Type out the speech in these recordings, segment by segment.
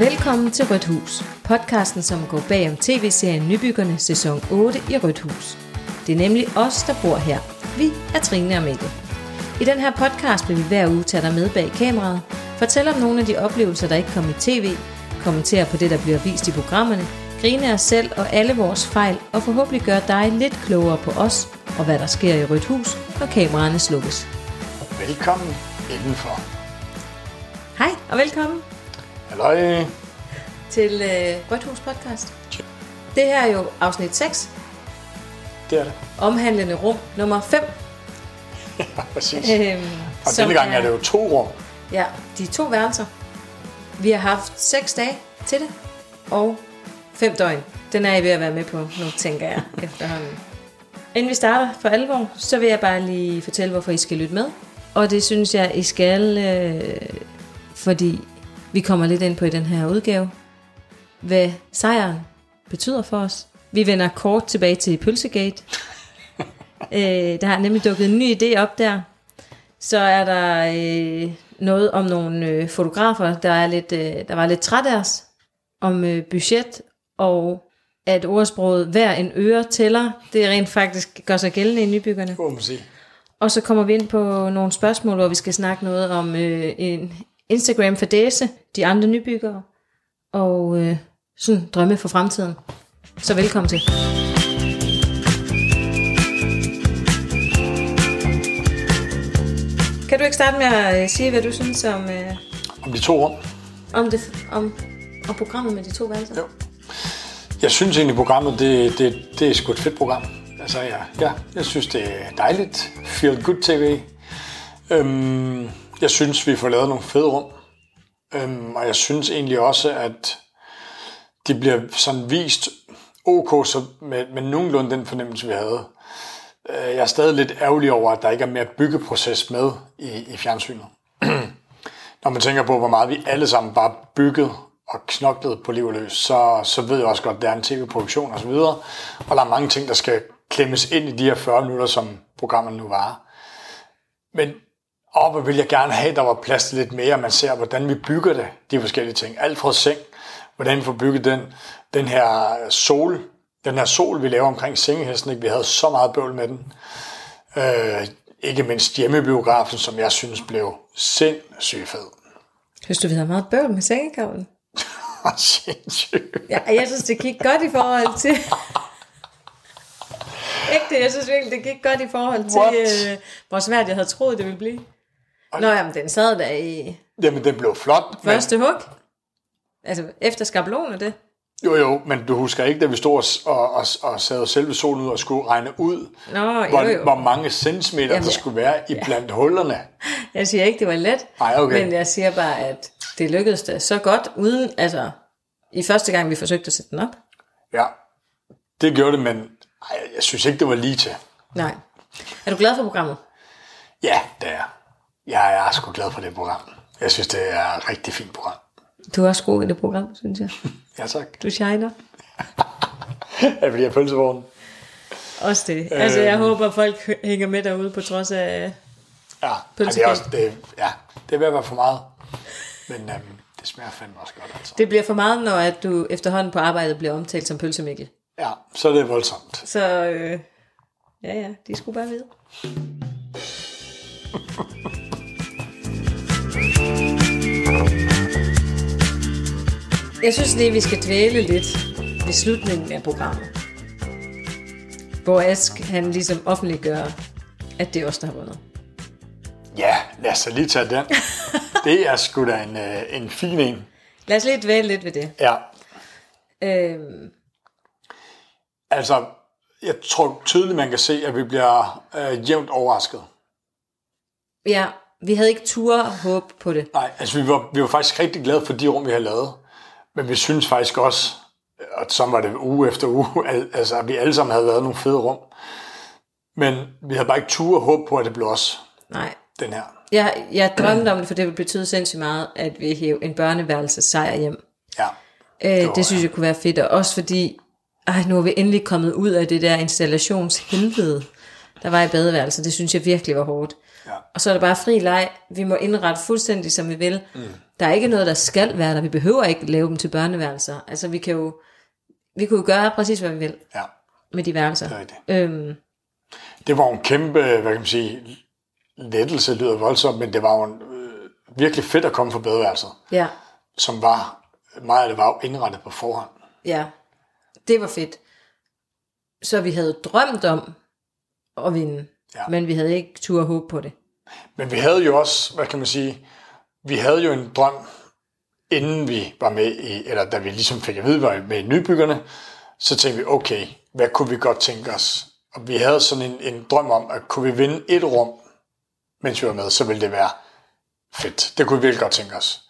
Velkommen til Rødt Hus, podcasten som går bag om tv-serien Nybyggerne sæson 8 i Rødt Hus. Det er nemlig os, der bor her. Vi er Trine og Mikkel. I den her podcast vil vi hver uge tage dig med bag kameraet, fortælle om nogle af de oplevelser, der ikke kom i tv, kommentere på det, der bliver vist i programmerne, grine os selv og alle vores fejl, og forhåbentlig gøre dig lidt klogere på os og hvad der sker i Rødt Hus, når kameraerne slukkes. Velkommen indenfor. Hej og velkommen Halløj. til øh, Rødt Hus podcast. Det her er jo afsnit 6, Det er det. omhandlende rum nummer 5. Ja, præcis. Øhm, Og denne gang er det jo to rum. Ja, de to værelser. Vi har haft 6 dage til det, og 5 døgn. Den er I ved at være med på nu, tænker jeg, efterhånden. Inden vi starter for alvor, så vil jeg bare lige fortælle, hvorfor I skal lytte med. Og det synes jeg, I skal, øh, fordi vi kommer lidt ind på i den her udgave, hvad sejren betyder for os. Vi vender kort tilbage til Pølsegate. øh, der har nemlig dukket en ny idé op der. Så er der øh, noget om nogle øh, fotografer, der, er lidt, øh, der var lidt træt af os, om øh, budget, og at ordsproget hver en øre tæller, det rent faktisk gør sig gældende i nybyggerne. Man sige. Og så kommer vi ind på nogle spørgsmål, hvor vi skal snakke noget om øh, en Instagram fadese, de andre nybyggere, og øh, sådan drømme for fremtiden. Så velkommen til. Kan du ikke starte med at øh, sige, hvad du synes om, øh, Om de to rum. om, det, om, om programmet med de to værelser? Jo. Jeg synes egentlig, programmet det, det, det er sgu et fedt program. Altså, ja, ja, jeg synes, det er dejligt. Feel good tv. Øhm, jeg synes, vi får lavet nogle fede rum. Øhm, og jeg synes egentlig også, at de bliver sådan vist ok, så med, med nogenlunde den fornemmelse, vi havde. Øh, Jeg er stadig lidt ærgerlig over, at der ikke er mere byggeproces med i, i fjernsynet. Når man tænker på, hvor meget vi alle sammen bare bygget og knoklet på liv og løs, så, så ved jeg også godt, at der er en tv-produktion osv., og, og der er mange ting, der skal klemmes ind i de her 40 minutter, som programmet nu varer. Men og hvor vil jeg gerne have, at der var plads til lidt mere, man ser, hvordan vi bygger det, de forskellige ting. Alt fra seng, hvordan vi får bygget den, den her sol, den her sol, vi laver omkring sengehesten, ikke? vi havde så meget bøvl med den. Øh, ikke mindst hjemmebiografen, som jeg synes blev sindssygt fed. Synes du, vi havde meget bøvl med sengekavlen? sindssygt. Ja, jeg synes, det gik godt i forhold til... Ægte, jeg synes virkelig, det gik godt i forhold til, What? øh, hvor svært jeg havde troet, det ville blive. Nå, jamen, den sad der i Jamen, den blev flot. Men, første hug. Altså, efter skabelon og det. jo, jo, men du husker ikke, da vi stod og, og, og, og sad selve solen ud og skulle regne ud, Nå, jo, hvor, jo. hvor mange centimeter Jamen, der ja. skulle være i blandt hullerne. Jeg siger ikke, det var let. Nej, okay. Men jeg siger bare, at det lykkedes da så godt, uden, altså, i første gang, vi forsøgte at sætte den op. Ja, det gjorde det, men ej, jeg synes ikke, det var lige til. Nej. Er du glad for programmet? Ja, det er jeg. Er sgu glad for det program. Jeg synes, det er et rigtig fint program. Du er også god i det program, synes jeg. Ja, tak. Du shiner. Er jeg er pølsevognen? Også det. Altså, jeg Øhm. håber, folk hænger med derude på trods af... Ja, Ej, det er, Pølsekage. også, det, ja, det at være for meget. Men øhm, det smager fandme også godt, altså. Det bliver for meget, når at du efterhånden på arbejdet bliver omtalt som pølsemikkel. Ja, så er det voldsomt. Så øh, ja, ja, de skulle bare vide. Jeg synes lige, vi skal dvæle lidt ved slutningen af programmet. Hvor Ask, han ligesom offentliggør, at det er os, der har vundet. Ja, lad os så lige tage den. Det er sgu da en, øh, en fin en. Lad os lige dvæle lidt ved det. Ja, Øhm, altså, jeg tror tydeligt, man kan se, at vi bliver øh, jævnt overrasket. ja, vi havde ikke tur håb på det. Nej, altså vi var, vi var faktisk rigtig glade for de rum, vi har lavet. Men vi synes faktisk også, og så var det uge efter uge, al- altså at vi alle sammen havde lavet nogle fede rum. Men vi havde bare ikke tur og håb på, at det blev os, Nej, den her. Jeg, jeg drømte om det, for det ville betyde sindssygt meget, at vi hæv en børneværelse sejr hjem. Ja, Øh, var det synes jeg kunne være fedt, og også fordi, ej, nu er vi endelig kommet ud af det der installationshelvede, der var i badeværelset. Det synes jeg virkelig var hårdt. Ja. Og så er der bare fri leg. Vi må indrette fuldstændig, som vi vil. Mm. Der er ikke noget, der skal være der. Vi behøver ikke lave dem til børneværelser. Altså, vi kan jo, vi kunne jo gøre præcis, hvad vi vil Ja, med de værelser. det er rigtigt. Øhm, Det var en kæmpe, hvad kan man sige, lettelse lyder voldsomt, men det var jo en, øh, virkelig fedt at komme fra badeværelset, ja, som var, meget af det var indrettet på forhånd. ja. Det var fedt. Så vi havde drømt om at vinde. Ja. Men vi havde ikke tur håb på det. Men vi havde jo også, hvad kan man sige, vi havde jo en drøm, inden vi var med i, eller da vi ligesom fik at vide, at vi var med i nybyggerne, så tænkte vi, okay, hvad kunne vi godt tænke os? Og vi havde sådan en, en drøm om, at kunne vi vinde et rum, mens vi var med, så ville det være fedt. Det kunne vi virkelig godt tænke os.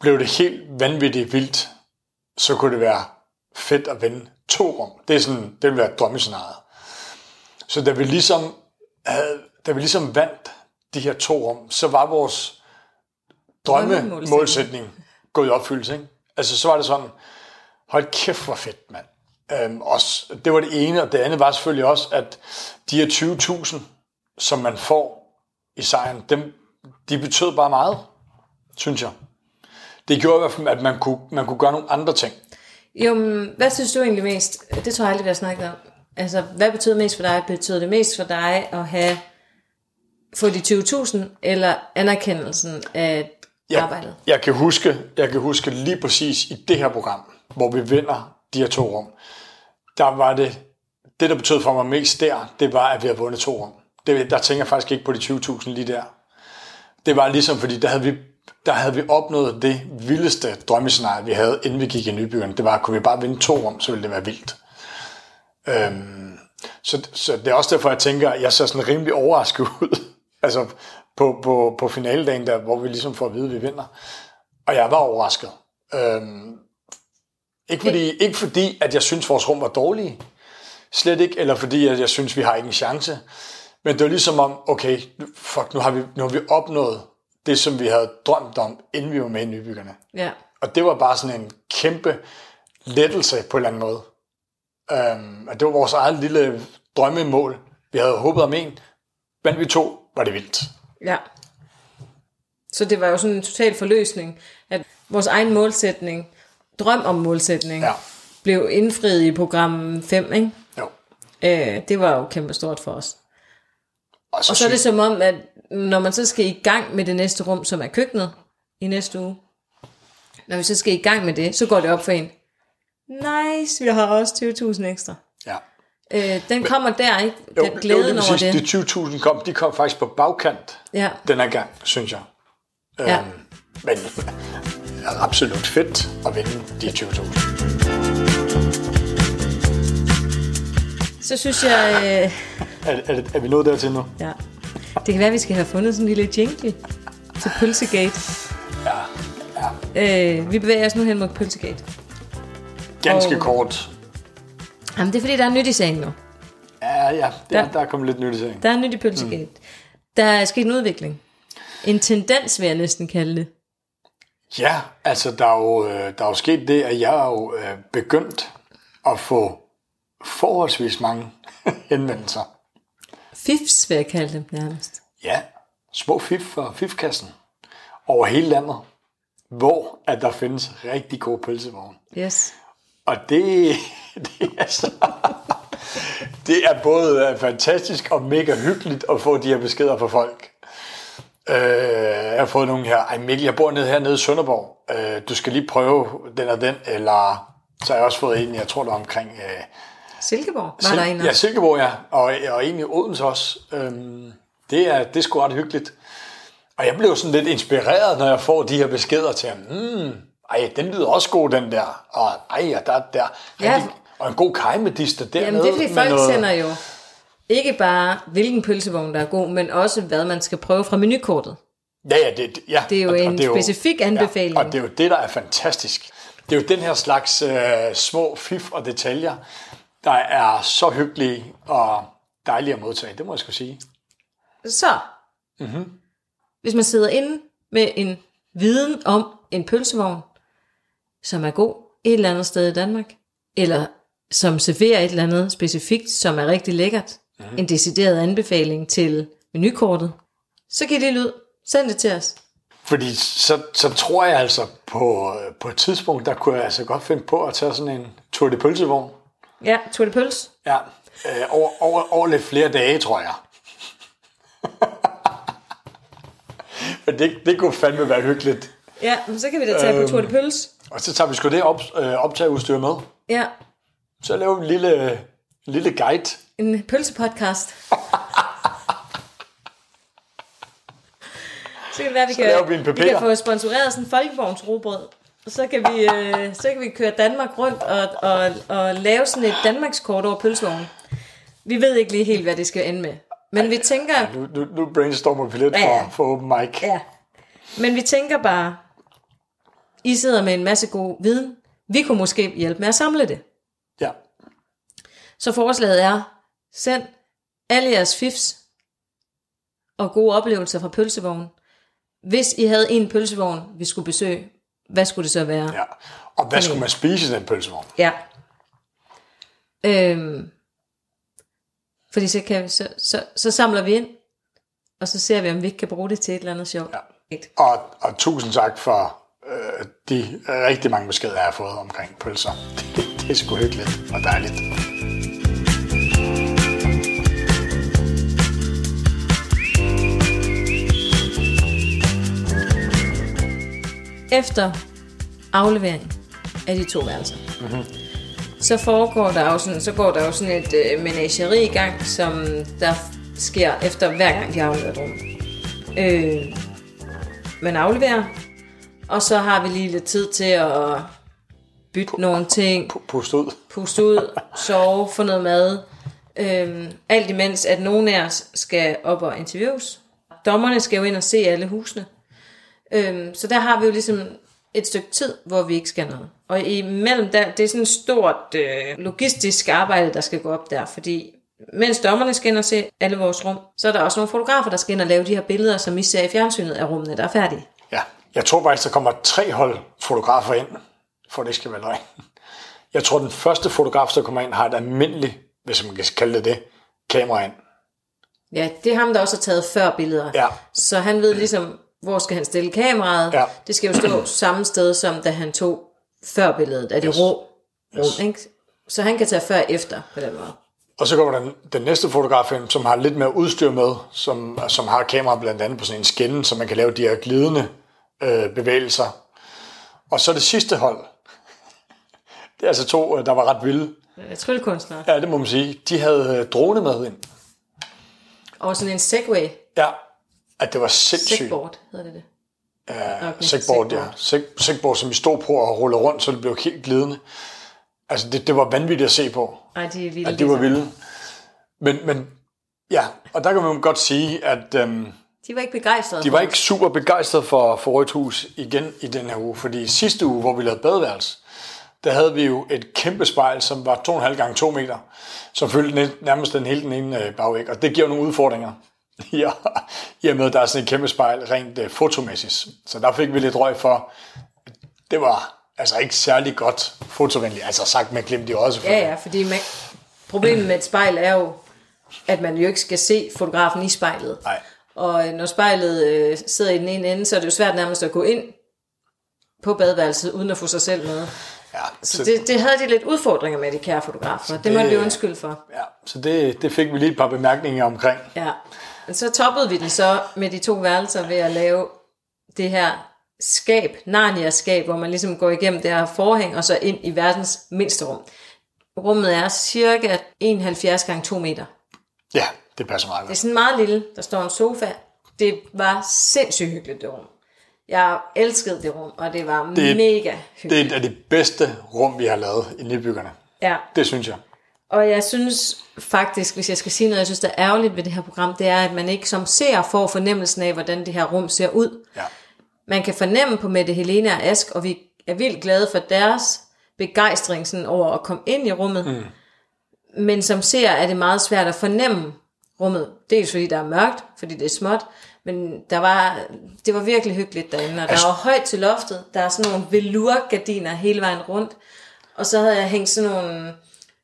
Blev det helt vanvittigt vildt, så kunne det være fedt at vinde to rum. Det, er sådan, det ville være drømmescenariet. Så da vi ligesom havde, da vi ligesom vandt de her to rum, så var vores Drømmemålsætning. gået i opfyldelse. Ikke? Altså så var det sådan, hold kæft hvor fedt, mand. Øhm, og s- det var det ene, og det andet var selvfølgelig også, at de her 20.000, som man får i sejren, dem, de betød bare meget, synes jeg. Det gjorde i hvert fald, at man kunne, man kunne gøre nogle andre ting. Jo, men hvad synes du egentlig mest? Det tror jeg aldrig, vi har snakket om. Altså, hvad betyder mest for dig? Betyder det mest for dig at have få de 20.000, eller anerkendelsen af arbejdet? Jeg kan, huske, jeg kan huske lige præcis i det her program, hvor vi vinder de her to rum, der var det, det der betød for mig mest der, det var, at vi har vundet to rum. Det, der tænker jeg faktisk ikke på de 20.000 lige der. Det var ligesom, fordi der havde vi, der havde vi opnået det vildeste drømmescenarie, vi havde, inden vi gik i nybyggerne. Det var, at kunne vi bare vinde to rum, så ville det være vildt. Øhm, så, så det er også derfor, jeg tænker, at jeg ser sådan rimelig overrasket ud. altså på, på, på finaledagen, der, hvor vi ligesom får at vide, at vi vinder. Og jeg var overrasket. Øhm, ikke, fordi, ikke fordi, at jeg synes, vores rum var dårlige. Slet ikke. Eller fordi, at jeg synes, vi har ikke en chance. Men det var ligesom om, okay, fuck, nu har vi, nu har vi opnået det, som vi havde drømt om, inden vi var med i nybyggerne. Ja. Og det var bare sådan en kæmpe lettelse på en eller anden måde. Øhm, at det var vores eget lille drømmemål. Vi havde håbet om en. Vandt vi to, var det vildt. Ja. Så det var jo sådan en total forløsning, at vores egen målsætning, drøm om målsætning, Ja. blev indfriet i program 5, ikke? Jo. Øh, det var jo kæmpe stort for os. Og så, Og så er det som om, at når man så skal i gang med det næste rum, som er køkkenet i næste uge, når vi så skal i gang med det, så går det op for en. Nice, vi har også 20.000 ekstra. ja. Øh, den kommer der, ikke? Jo, Den glæden jo, det er over det. De 20.000 kom, de kom faktisk på bagkant Ja, den her gang, synes jeg. ja. Øhm, men absolut fedt at vinde de 20.000. Så synes jeg, øh, Er, er, det- er vi nået dertil nu? ja. det kan være, at vi skal have fundet sådan en lille jingle til Pølsegate. Ja. ja. Øh, vi bevæger os nu hen mod Pølsegate. Ganske Og- kort. Jamen, det er fordi, der er nyt i sagen nu. Ja, ja. Der, Der- der er kommet lidt nyt i sagen. Der er nyt i Pølsegate. Mm. Der er sket en udvikling. En tendens, vil jeg næsten kalde det. Ja, altså der er jo, øh, der er jo sket det, at jeg er jo øh, begyndt at få forholdsvis mange henvendelser. Fifs, vil jeg kalde dem nærmest. Ja, små fif og fifkassen over hele landet, hvor at der findes rigtig gode pølsevogne. Yes. Og det, det er så... Det er både øh, fantastisk og mega hyggeligt at få de her beskeder fra folk. Øh, jeg har fået nogle her, ej Mikkel, jeg bor nede hernede i Sønderborg. Øh, du skal lige prøve den og den, eller så har jeg også fået en, jeg tror der er omkring... Øh, Silkeborg var Sil- der en Ja, af. Silkeborg, ja. Og, og egentlig Odense også. Øhm, det, er, det er sgu ret hyggeligt. Og jeg blev sådan lidt inspireret, når jeg får de her beskeder til, hmm, ej, den lyder også god, den der. Og ej, ja, der, der. Ja. Rigtig, og en god kajmedister dernede. Jamen, det er fordi folk noget- sender jo ikke bare, hvilken pølsevogn der er god, men også, hvad man skal prøve fra menukortet. Ja, ja, det, ja. Det er jo og, en specifik anbefaling. Ja, og det er jo det, der er fantastisk. Det er jo den her slags øh, små fif og detaljer, der er så hyggelige og dejlige at modtage. Det må jeg skulle sige. Så, mm-hmm. hvis man sidder inde med en viden om en pølsevogn, som er god et eller andet sted i Danmark, eller som serverer et eller andet specifikt, som er rigtig lækkert, mm-hmm. en decideret anbefaling til menukortet, så giv det lyd. Send det til os. Fordi så, så tror jeg altså, på, på et tidspunkt, der kunne jeg altså godt finde på at tage sådan en Tour de Pølsevogn. Ja, Tour de Pøls. Ja, øh, over, over, over lidt flere dage, tror jeg. Men det, det kunne fandme være hyggeligt. Ja, men så kan vi da tage øhm, på Tour de Pøls. Og så tager vi sgu det op, øh, optageudstyr med. Ja, Så laver vi en lille, en lille guide. en pølsepodcast. så kan det være, vi kan, laver vi vi kan få sponsoreret sådan en folkevognsrobrød. Og så kan, vi, øh, så kan vi køre Danmark rundt og, og, og lave sådan et Danmarkskort over pølsevognen. Vi ved ikke lige helt, hvad det skal ende med. Men vi tænker, Nu, nu, nu brainstormer vi lidt Ja, ja. for, for open mic. Ja. Men vi tænker bare, I sidder med en masse god viden. Vi kunne måske hjælpe med at samle det. ja. Så forslaget er, send alle jeres fifs og gode oplevelser fra pølsevognen. Hvis I havde en pølsevogn, vi skulle besøge, hvad skulle det så være? ja. Og hvad skulle man spise i den pølsevogn? Ja. Øhm, fordi så, kan vi, så, så, så samler vi ind, og så ser vi, om vi ikke kan bruge det til et eller andet sjovt. Ja. Og, og tusind tak for øh, de rigtig mange beskeder, jeg har fået omkring pølser. Det, det er sgu hyggeligt og dejligt. Efter aflevering af de to værelser, mm-hmm. så foregår der jo sådan, så går der jo sådan et øh, menageri i gang, som der sker efter hver gang de har afleveret et rum. Øh, man afleverer, og så har vi lige lidt tid til at bytte nogle ting, Pu- Pust ud. puste ud, sove, få noget mad. Øhm, alt imens, at nogen af os skal op og interviews. Dommerne skal jo ind og se alle husene. Øhm, så der har vi jo ligesom et stykke tid, hvor vi ikke skal noget. Og imellem der, det er sådan et stort øh, logistisk arbejde, der skal gå op der, fordi mens dommerne skal ind og se alle vores rum, så er der også nogle fotografer, der skal ind og lave de her billeder, som I ser i fjernsynet af rummene, der er færdige. Ja. Jeg tror faktisk, der kommer tre hold fotografer ind, for det ikke skal være løgn. Jeg tror, den første fotograf, der kommer ind, har et almindeligt, hvis man kan kalde det det, kamera ind. Ja, det er ham, der også har taget før billeder. Ja. Så han ved ligesom, hvor skal han stille kameraet. Ja. Det skal jo stå samme sted, som da han tog før billedet af det Yes. rå rum. Yes. Ikke? Så han kan tage før og efter på den måde. Og så kommer den, den næste fotograf ind, som har lidt mere udstyr med, som, som har kamera blandt andet på sådan en skinne, så man kan lave de her glidende øh, bevægelser. Og så det sidste hold. Det er altså to, øh, der var ret vilde. Øh, Tryllekunstnere. Ja, det må man sige. De havde øh, drone med ind. Og sådan en segway. Ja, at det var sindssygt. Segboard hedder det det. Ja, Okay, segboard, ja. Seg, segboard, som vi stod på og rullede rundt, så det blev helt glidende. Altså, det, det var vanvittigt at se på. Ej, de er vilde. At det var vilde. Men, men ja, og der kan man godt sige, at øhm, De var ikke begejstrede. de for var ikke super begejstrede for, for Rødt Hus igen i den her uge. Fordi sidste uge, hvor vi lavede badeværelse, der havde vi jo et kæmpe spejl, som var 2,5 gange 2 meter, som fyldte næ- nærmest den hele den ene øh, bagvæg. Og det giver nogle udfordringer. Ja, i og med, at der er sådan et kæmpe spejl rent øh, fotomæssigt. Så der fik vi lidt røg for, det var altså ikke særlig godt fotovenligt. Altså sagt med glimt i øjet Ja, selvfølgelig. ja, fordi man, problemet med et spejl er jo, at man jo ikke skal se fotografen i spejlet. Nej. Og øh, når spejlet øh, sidder i den ene ende, så er det jo svært nærmest at gå ind på badeværelset, uden at få sig selv med. Ja, Så det, det havde de lidt udfordringer med, de kære fotografer. Det måtte vi det- undskylde for. ja, så det, det fik vi lige et par bemærkninger omkring. Ja. Men så toppede vi den så med de to værelser ved at lave det her skab, Narnia-skab, hvor man ligesom går igennem det her forhæng, og så ind i verdens mindste rum. Rummet er cirka 71 gange 2 meter. Ja, det passer meget Det er godt. sådan meget lille. Der står en sofa. Det var sindssygt hyggeligt, det rum. Jeg elskede det rum, og det var Det- mega hyggeligt. Det er et af de bedste rum, vi har lavet i Nybyggerne. Ja. Det synes jeg. Og jeg synes faktisk, hvis jeg skal sige noget, jeg synes, der er ærgerligt ved det her program, det er, at man ikke som ser får fornemmelsen af, hvordan det her rum ser ud. Ja. Man kan fornemme på Mette Helene og Ask, og vi er vildt glade for deres begejstring sådan over at komme ind i rummet. Mm. Men som ser er det meget svært at fornemme rummet. Dels fordi der er mørkt, fordi det er småt, men der var, det var virkelig hyggeligt derinde, og der Altså- var højt til loftet. Der er sådan nogle velourgardiner hele vejen rundt, og så havde jeg hængt sådan nogle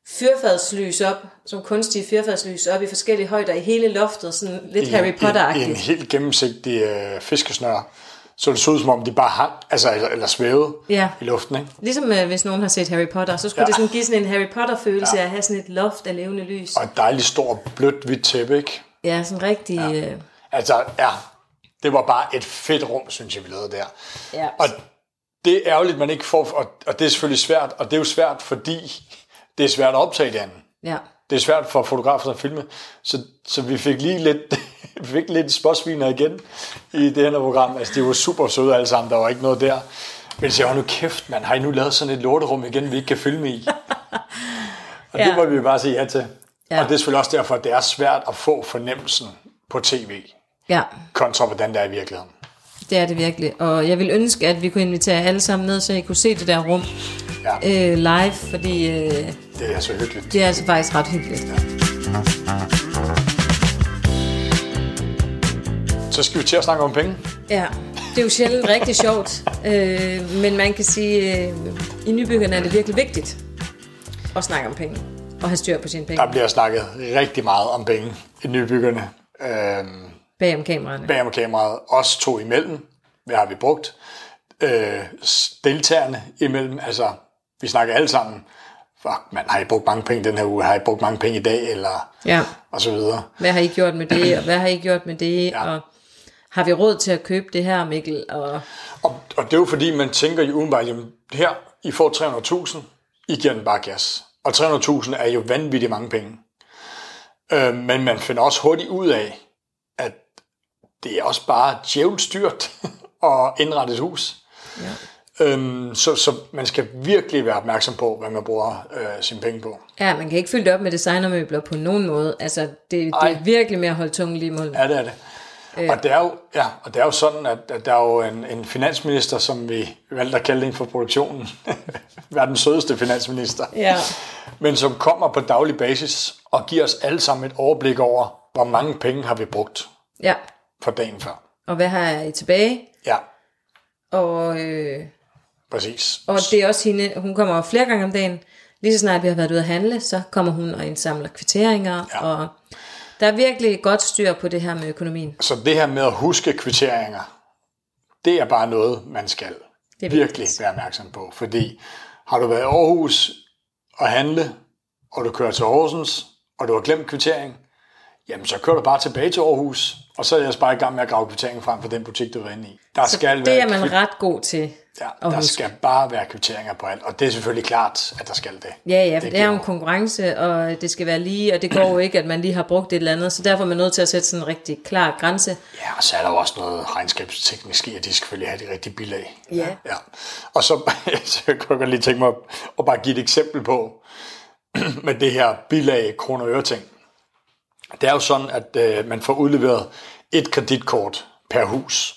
fyrfadslys op, som kunstige fyrfadslys op i forskellige højder i hele loftet, sådan lidt Harry I, i en Potter-agtigt. helt gennemsigtig øh, fiskesnør. Så det så ud som om, de bare hang, altså, eller, eller svævede Ja. i luften. Ikke? Ligesom øh, hvis nogen har set Harry Potter, så skulle Ja. det sådan give sådan en Harry Potter-følelse ja. at have sådan et loft af levende lys. Og et dejligt stort, blødt, hvidt tæppe. Ikke? Ja, sådan rigtig... Ja. Øh, Altså, ja, det var bare et fedt rum, synes jeg, vi lavede der. ja. Og det er ærgerligt, man ikke får, og, og det er selvfølgelig svært, og det er jo svært, fordi det er svært at optage det andet. ja. Det er svært for fotografer at filme, så, så vi fik lige lidt, fik lidt spørgsmål igen i det her program. Altså, de var super søde alle sammen, der var ikke noget der. Men jeg sagde, nu kæft, man, har I nu lavet sådan et lorterum igen, vi ikke kan filme i? Og ja. det Ja. må vi bare sige ja til. Ja. Ja. Og det er selvfølgelig også derfor, at det er svært at få fornemmelsen på tv, ja, kontra hvordan det er i virkeligheden. det er det virkelig. Og jeg vil ønske, at vi kunne invitere alle sammen ned, så I kunne se det der rum Ja, øh, live, fordi øh, det er så hyggeligt. det er altså faktisk ret hyggeligt. Så skal vi til at snakke om penge. Ja, det er jo sjældent rigtig sjovt, øh, men man kan sige, øh, i nybyggerne er det virkelig vigtigt at snakke om penge og have styr på sine penge Der bliver snakket rigtig meget om penge i nybyggerne. Øhm, bagom kameraerne. bag om kameraet, os to imellem. Hvad har vi brugt? Øh, deltagerne imellem, altså vi snakker alle sammen, fuck man, har I brugt mange penge den her uge? Har I brugt mange penge i dag? Eller, Ja, og så videre. hvad har I gjort med det, og hvad har I gjort med det, Ja. og har vi råd til at købe det her, Mikkel? Og, Og, og det er jo fordi, man tænker jo udenbart, jamen her, I får 300.000, I giver den bare gas. Og 300.000 er jo vanvittigt mange penge. Øh, men man finder også hurtigt ud af, at det er også bare djævelstyrt at indrette et hus. ja. Øhm, så, så man skal virkelig være opmærksom på, hvad man bruger øh, sine penge på. ja, man kan ikke fylde det op med designermøbler på nogen måde. Altså, det, det er virkelig med at holde tungen lige i munden. Ja, det er det. Øh. Og, det er jo, ja, og det er jo sådan, at, at der er jo en, en finansminister, som vi valgte at kalde ind for produktionen. Verdens sødeste finansminister. Ja. Men som kommer på daglig basis og giver os alle sammen et overblik over, hvor mange penge har vi brugt Ja, for dagen før. og hvad har I tilbage? Ja, Og, øh, præcis. og det er også hende, hun kommer flere gange om dagen. Lige så snart vi har været ude at handle, så kommer hun og indsamler kvitteringer. Ja. Og der er virkelig godt styr på det her med økonomien. Så det her med at huske kvitteringer, det er bare noget, man skal Det virkelig vigtigt. være opmærksom på. Fordi har du været i Aarhus og handle, og du kører til Horsens, og du har glemt kvittering, jamen så kører du bare tilbage til Aarhus, og så er jeg bare i gang med at grave kvitteringen frem for den butik, du var inde i. Der skal Det være er man kvit- ret god til. ja, der huske. skal bare være kvitteringer på alt, og det er selvfølgelig klart, at der skal det. Ja, ja, for det, det er jo en konkurrence, og det skal være lige, og det går jo ikke, at man lige har brugt et eller andet, så derfor er man nødt til at sætte sådan en rigtig klar grænse. Ja, og så er der jo også noget regnskabsteknisk i, at de selvfølgelig have de rigtige bilag. Ja. ja. Og så, så kan jeg godt lige tænke mig at, at bare give et eksempel på, med det her bilag kroner og øre ting. Det er jo sådan, at øh, man får udleveret et kreditkort per hus.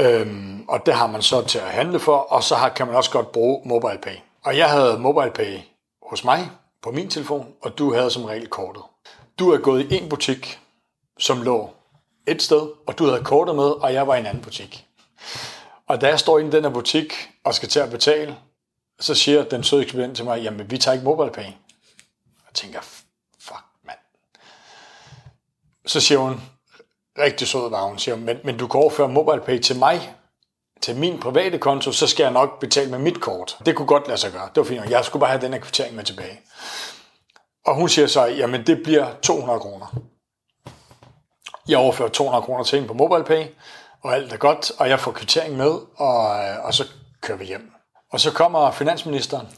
Øhm, og det har man så til at handle for, og så har, kan man også godt bruge MobilePay. Og jeg havde MobilePay hos mig på min telefon, og du havde som regel kortet. Du er gået i en butik, som lå et sted, og du havde kortet med, og jeg var i en anden butik. Og da jeg står inde i den her butik og skal til at betale, så siger den søde ekspedient til mig, jamen vi tager ikke MobilePay. Jeg tænker. Så siger hun, rigtig sød var hun, siger hun, men, men du kan overføre MobilePay til mig, til min private konto, så skal jeg nok betale med mit kort. Det kunne godt lade sig gøre. Det var fint. Jeg skulle bare have den her kvittering med tilbage. Og hun siger så, jamen det bliver 200 kroner. Jeg overfører 200 kroner til hende på MobilePay, og alt er godt, og jeg får kvittering med, og, øh, og så kører vi hjem. Og så kommer finansministeren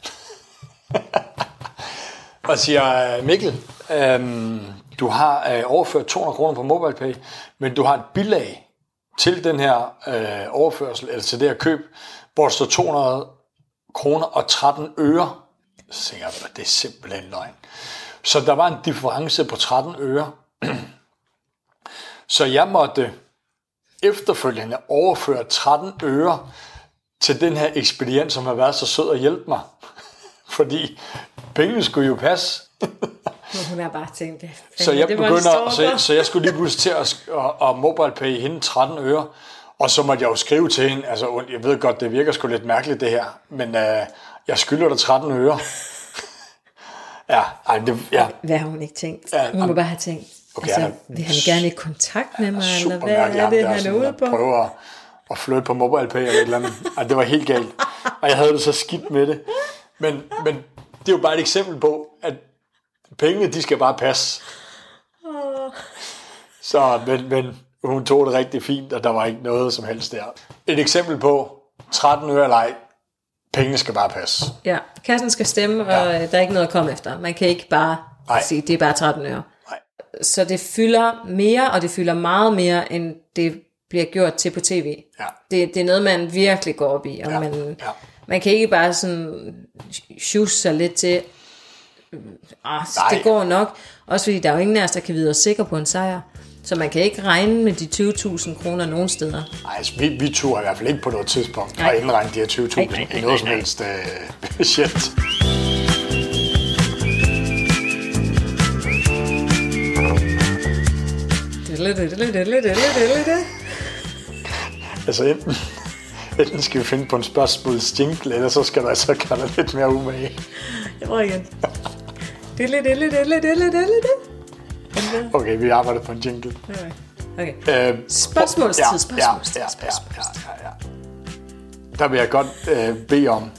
og siger, Mikkel, øhm, du har øh, overført 200 kroner på MobilePay, men du har et bilag til den her øh, overførsel, eller til det her køb, hvor der står 200 kroner og 13 øre. Så tænker jeg, det er simpelthen løgn. Så der var en difference på 13 øre. Så jeg måtte efterfølgende overføre 13 øre til den her ekspedient, som har været så sød at hjælpe mig. Fordi pengene skulle jo passe. Og hun har bare tænkt, "Hvad Så jeg, det begynder, så, stalker?" jeg, så jeg skulle lige pludselig til at, at, at mobilepay hende 13 øre. Og så måtte jeg jo skrive til hende, altså jeg ved godt, det virker sgu lidt mærkeligt det her, men øh, jeg skylder dig 13 øre. Ja, ej, det, ja. Hvad har hun ikke tænkt? Ja, hun må bare have tænkt, okay, altså, han er vil han gerne i kontakt med mig, eller hvad er det, han er ude på? prøver at, at flytte på MobilePay eller et eller andet. Ej, det var helt galt. Og jeg havde det så skidt med det. Men, men det er jo bare et eksempel på, pengene, de skal bare passe. Så, men, men hun tog det rigtig fint, og der var ikke noget som helst der. Et eksempel på 13 øre leg. Pengene skal bare passe. Ja, kassen skal stemme, og ja. der er ikke noget at komme efter. Man kan ikke bare Nej. sige, det er bare 13 øre. Nej. Så det fylder mere, og det fylder meget mere, end det bliver gjort til på tv. Ja. Det, det er noget, man virkelig går op i, og Ja, man, ja. man kan ikke bare sådan sjuse sig lidt til, Nej. det går nok. Også fordi der er jo ingen af os, der kan vide os sikre på en sejr. Så man kan ikke regne med de 20.000 kroner nogen steder. Nej, altså, vi, vi turde i hvert fald ikke på noget tidspunkt Nej. at indregne de her 20.000 Nej, nej, nej, i noget som helst øh, budget. Altså enten, enten skal vi finde på en spørgsmålsjingle, eller så skal der altså gøre dig lidt mere umage. Jeg prøver igen. Dille, dille, dille, dille, dille, dille. Okay, vi arbejder på en jingle. Okay. Øh, Spørgsmålstid, ja, spørgsmålstid, ja, ja, spørgsmålstid. Ja, ja, ja. Der vil jeg godt øh, bede om,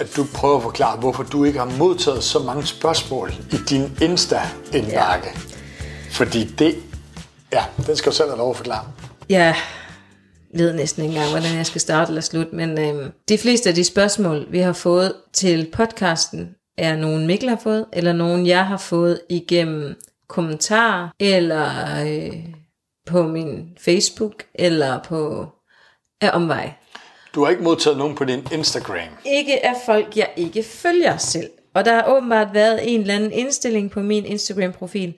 at du prøver at forklare, hvorfor du ikke har modtaget så mange spørgsmål i din Insta-indbakke. Ja. Fordi det, ja, den skal du selv have lov at forklare. Jeg ved næsten ikke engang, hvordan jeg skal starte eller slutte, men øhm, de fleste af de spørgsmål, vi har fået til podcasten, er nogen Mikkel har fået, eller nogen jeg har fået igennem kommentarer, eller øh, på min Facebook, eller på af omvej. Du har ikke modtaget nogen på din Instagram. Ikke af folk, jeg ikke følger selv. Og der har åbenbart været en eller anden indstilling på min Instagram-profil,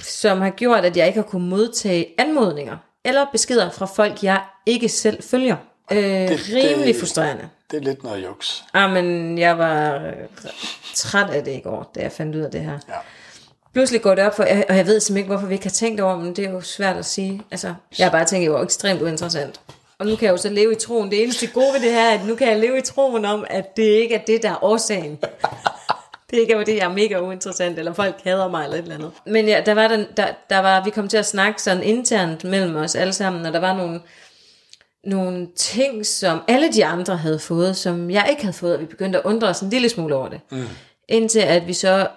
som har gjort, at jeg ikke har kunnet modtage anmodninger eller beskeder fra folk, jeg ikke selv følger. Øh, det- rimelig frustrerende. Det er lidt noget juks. Ah, men jeg var træt af det i går, da jeg fandt ud af det her. Ja. Pludselig går det op for, og jeg ved simpelthen ikke, hvorfor vi ikke har tænkt over, men det er jo svært at sige. Altså, jeg har bare tænkt, at det var ekstremt uinteressant. Og nu kan jeg jo så leve i troen. Det eneste gode ved det her, er, at nu kan jeg leve i troen om, at det ikke er det, der er årsagen. Det er ikke, fordi jeg er mega uinteressant, eller folk hader mig, eller et eller andet. Men ja, der var, den, der, der var, vi kom til at snakke sådan internt mellem os alle sammen, og der var nogle, nogle ting, som alle de andre havde fået, som jeg ikke havde fået, og vi begyndte at undre os en lille smule over det. Mm. Indtil at vi så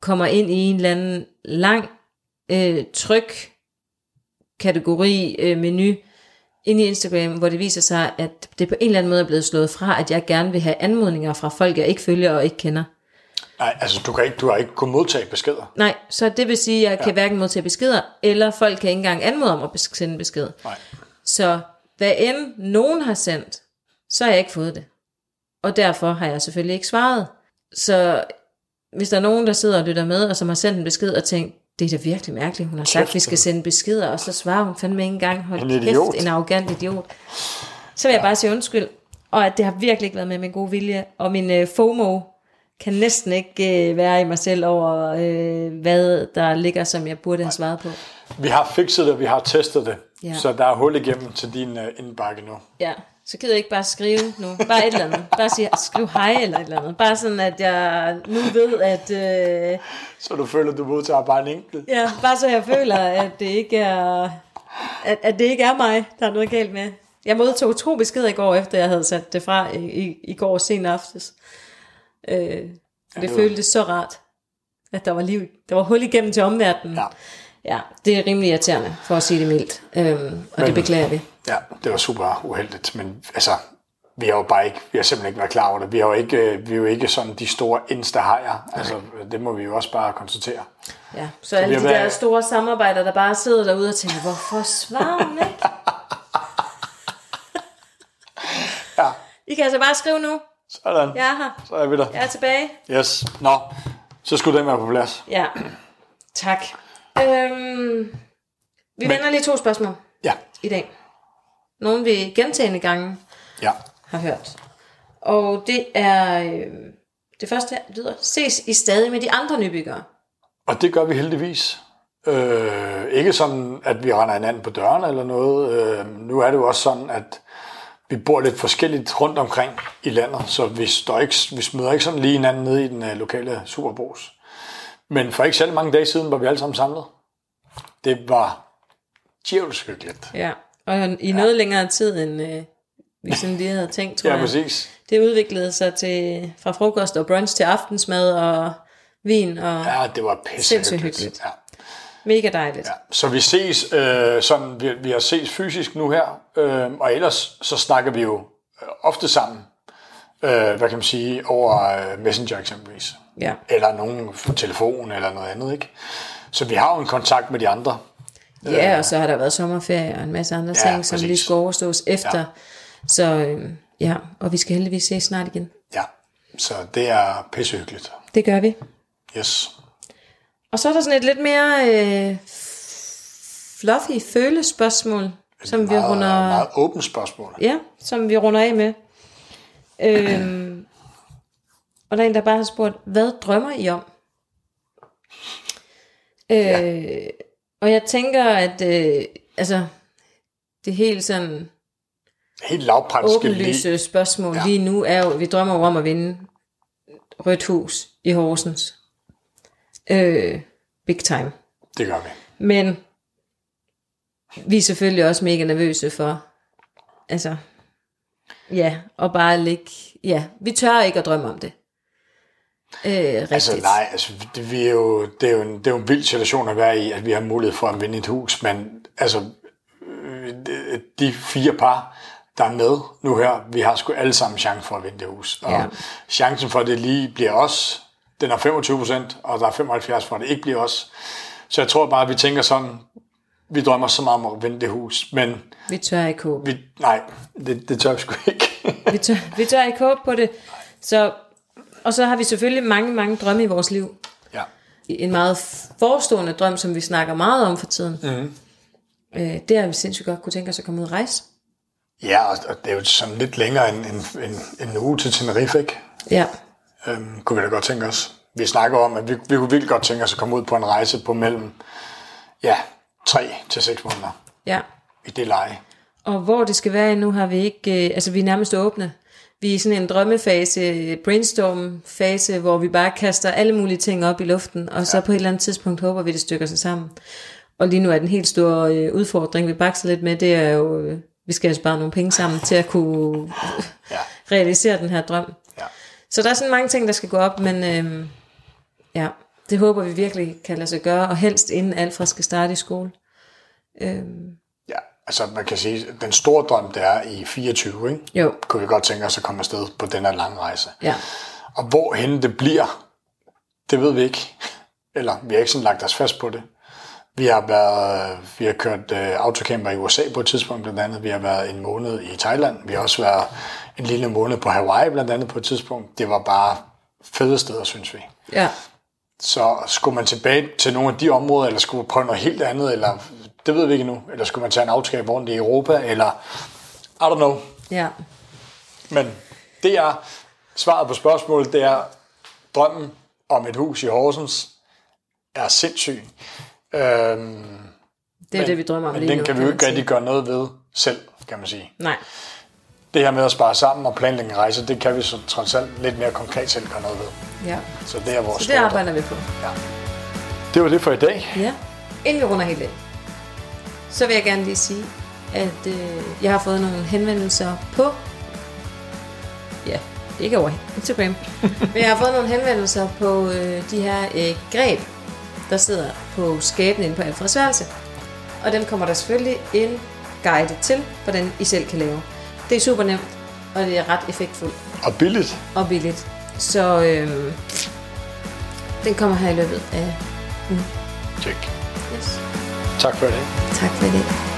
kommer ind i en eller anden lang øh, tryk kategori øh, menu ind i Instagram, hvor det viser sig, at det på en eller anden måde er blevet slået fra, at jeg gerne vil have anmodninger fra folk, jeg ikke følger og ikke kender. Nej, altså du, kan ikke, du har ikke kunnet modtage beskeder. Nej, så det vil sige, at jeg ja. kan hverken modtage beskeder, eller folk kan ikke engang anmode om at sende besked. Nej. Så hvad end nogen har sendt, så har jeg ikke fået det. Og derfor har jeg selvfølgelig ikke svaret. Så hvis der er nogen, der sidder og lytter med, og som har sendt en besked og tænkt, det er da virkelig mærkeligt, hun har sagt, Kæft, vi skal du. sende beskeder, og så svarer hun fandme ikke engang, hold En kæft, idiot. en arrogant idiot. Så vil jeg bare sige undskyld, og at det har virkelig ikke været med min gode vilje, og min øh, FOMO kan næsten ikke øh, være i mig selv over, øh, hvad der ligger, som jeg burde have svaret på. Vi har fikset det, vi har testet det, Ja. så der er hul igennem til din uh, indbakke nu. Ja, så gider jeg ikke bare skrive nu. Bare et eller andet. Bare sige, skriv hej eller et eller andet. Bare sådan, at jeg nu ved, at... Øh, Så du føler, du modtager bare en enkelt. ja, bare så jeg føler, at det ikke er... At, at det ikke er mig, der er noget galt med. Jeg modtog to beskeder i går, efter jeg havde sat det fra i, i, i går sen aftes. Øh, det, det var- føltes så rart, at der var liv. Der var hul igennem til omverdenen. Ja. ja det er rimelig irriterende, for at sige det mildt. Øhm, og det beklager vi. Ja, det var super uheldigt, men altså, vi har jo bare ikke, vi har simpelthen ikke været klar over det. Vi har jo ikke, øh, vi er jo ikke sådan de store insta Altså, det må vi jo også bare konstatere. Ja, så alle vi de været- der store samarbejder, der bare sidder derude og tænker, hvorfor svarer hun ikke? Ja, I kan altså bare skrive nu. Sådan. Jeg er her. Så er vi der. Jeg er tilbage. Yes. Nå, så skulle den være på plads. Ja, tak. Øhm, vi vender lige to spørgsmål Ja, i dag. Nogle vi gentagende gange ja. har hørt. Og det er... Øh, det første lyder, ses I stadig med de andre nybyggere? Og det gør vi heldigvis. Øh, ikke sådan, at vi render hinanden på døren eller noget. Øh, nu er det jo også sådan, at vi bor lidt forskelligt rundt omkring i landet, så vi, står ikke, vi møder ikke sådan lige hinanden nede i den øh, lokale Superbos. Men for ikke særlig mange dage siden var vi alle sammen samlet. Det var djævelsk hyggeligt. Ja, og i noget længere tid, end øh, vi sådan lige havde tænkt, tror Ja, jeg. præcis. Det udviklede sig til fra frokost og brunch til aftensmad og vin og ja. Ja, det var pisse hyggeligt. hyggeligt. Ja. Mega dejligt. Ja. Så vi ses øh, sådan, vi, vi har ses fysisk nu her, øh, og ellers så snakker vi jo øh, ofte sammen, øh, hvad kan man sige, over øh, Messenger eksempelvis. Ja. Eller nogen på telefon eller noget andet, ikke? Så vi har jo en kontakt med de andre. Ja, og så har der været sommerferie og en masse andre Ja, ting, som præcis. lige skal overstås efter. Ja. Så øh, ja, og vi skal heldigvis ses snart igen. Ja, så det er pissehyggeligt. Det gør vi. Yes. Og så er der sådan et lidt mere øh, fluffy følespørgsmål, som vi Meget, runder, meget åbent spørgsmål. ja, som vi runder af med. Øhm, og der er en, der bare har spurgt, hvad drømmer I om? Øh, og jeg tænker, at øh, altså, det helt sådan Helt lavpraktiske lige. åbenlyse spørgsmål ja. lige nu er jo, vi drømmer jo om at vinde Rødt Hus i Horsens. Øh, big time. Det gør vi. Men vi er selvfølgelig også mega nervøse for, altså, ja, og bare ligge, ja, vi tør ikke at drømme om det. Øh, rigtigt. Altså nej, altså, det, vi er jo, det, er jo en, det er jo en vild situation at være i, at vi har mulighed for at vinde et hus, men altså, øh, de- fire par, der er med nu her, vi har sgu alle sammen chance for at vinde det hus. Og Ja. chancen for, at det lige bliver os, den er 25 procent, og der er 75 for, at det ikke bliver os. Så jeg tror bare, at vi tænker sådan, vi drømmer så meget om at vinde det hus, men Vi tør ikke håbe. vi, nej, det, det tør vi sgu ikke. Vi tør, vi tør ikke håbe på det. Så, og så har vi selvfølgelig mange, mange drømme i vores liv. ja. En meget forestående drøm, som vi snakker meget om for tiden. Mm. Øh, det har vi sindssygt godt kunne tænke os at komme ud og rejse. ja, og og det er jo sådan lidt længere end en, en, en uge til Tenerife, ikke? Ja, øhm, kunne vi da godt tænke os. Vi snakker om, at vi, vi kunne virkelig godt tænke os at komme ud på en rejse på mellem ja, 3 til 6 måneder ja. i det leje. Og hvor det skal være nu har vi ikke, øh, altså vi er nærmest åbne. Vi er i sådan en drømmefase, brainstorm-fase, hvor vi bare kaster alle mulige ting op i luften, og så på et eller andet tidspunkt håber vi, det stykker sig sammen. Og lige nu er den helt store øh, udfordring, vi bakser lidt med, det er jo, øh, vi skal altså bare nogle penge sammen til at kunne Ja. realisere den her drøm. Så der er sådan mange ting, der skal gå op, men øh, ja, det håber vi virkelig kan lade sig gøre, og helst inden Alfred skal starte i skole. Øh, ja, altså man kan sige, den store drøm, det er i 24, ikke? jo, kunne vi godt tænke os at komme afsted på den her lange rejse. ja. Og hvorhen det bliver, det ved vi ikke. Eller vi har ikke sådan lagt os fast på det. Vi har, været, vi har kørt uh, autocamper i USA på et tidspunkt blandt andet. Vi har været en måned i Thailand. Vi har også været en lille måned på Hawaii blandt andet på et tidspunkt. Det var bare fede steder, synes vi. Ja, Så skulle man tilbage til nogle af de områder, eller skulle man prøve noget helt andet, eller det ved vi ikke nu. Eller skulle man tage en autocamp rundt i Europa, eller I don't know. ja. Men det er svaret på spørgsmålet, det er drømmen om et hus i Horsens er sindssyg. Øhm, Det er det, vi drømmer om men lige den nu. kan vi jo ikke rigtig gøre noget ved selv, kan man sige. Nej, Det her med at spare sammen og planlægge en rejse, det kan vi så trods alt lidt mere konkret selv gøre noget ved. ja. Så det er vores Så det arbejder vi på. Ja. Det var det for i dag. Ja. Inden vi runder helt af, så vil jeg gerne lige sige, at øh, jeg har fået nogle henvendelser på, ja, ikke over Instagram, men jeg har fået nogle henvendelser på øh, de her øh, greb, der sidder på skabene inde på Alfreds værelse. Og dem kommer der selvfølgelig en guide til, hvordan I selv kan lave. Det er super nemt, og det er ret effektfuldt Og billigt. og billigt. Så øh, den kommer her i løbet af... Check. Yes. Tak for dag. Tak for det.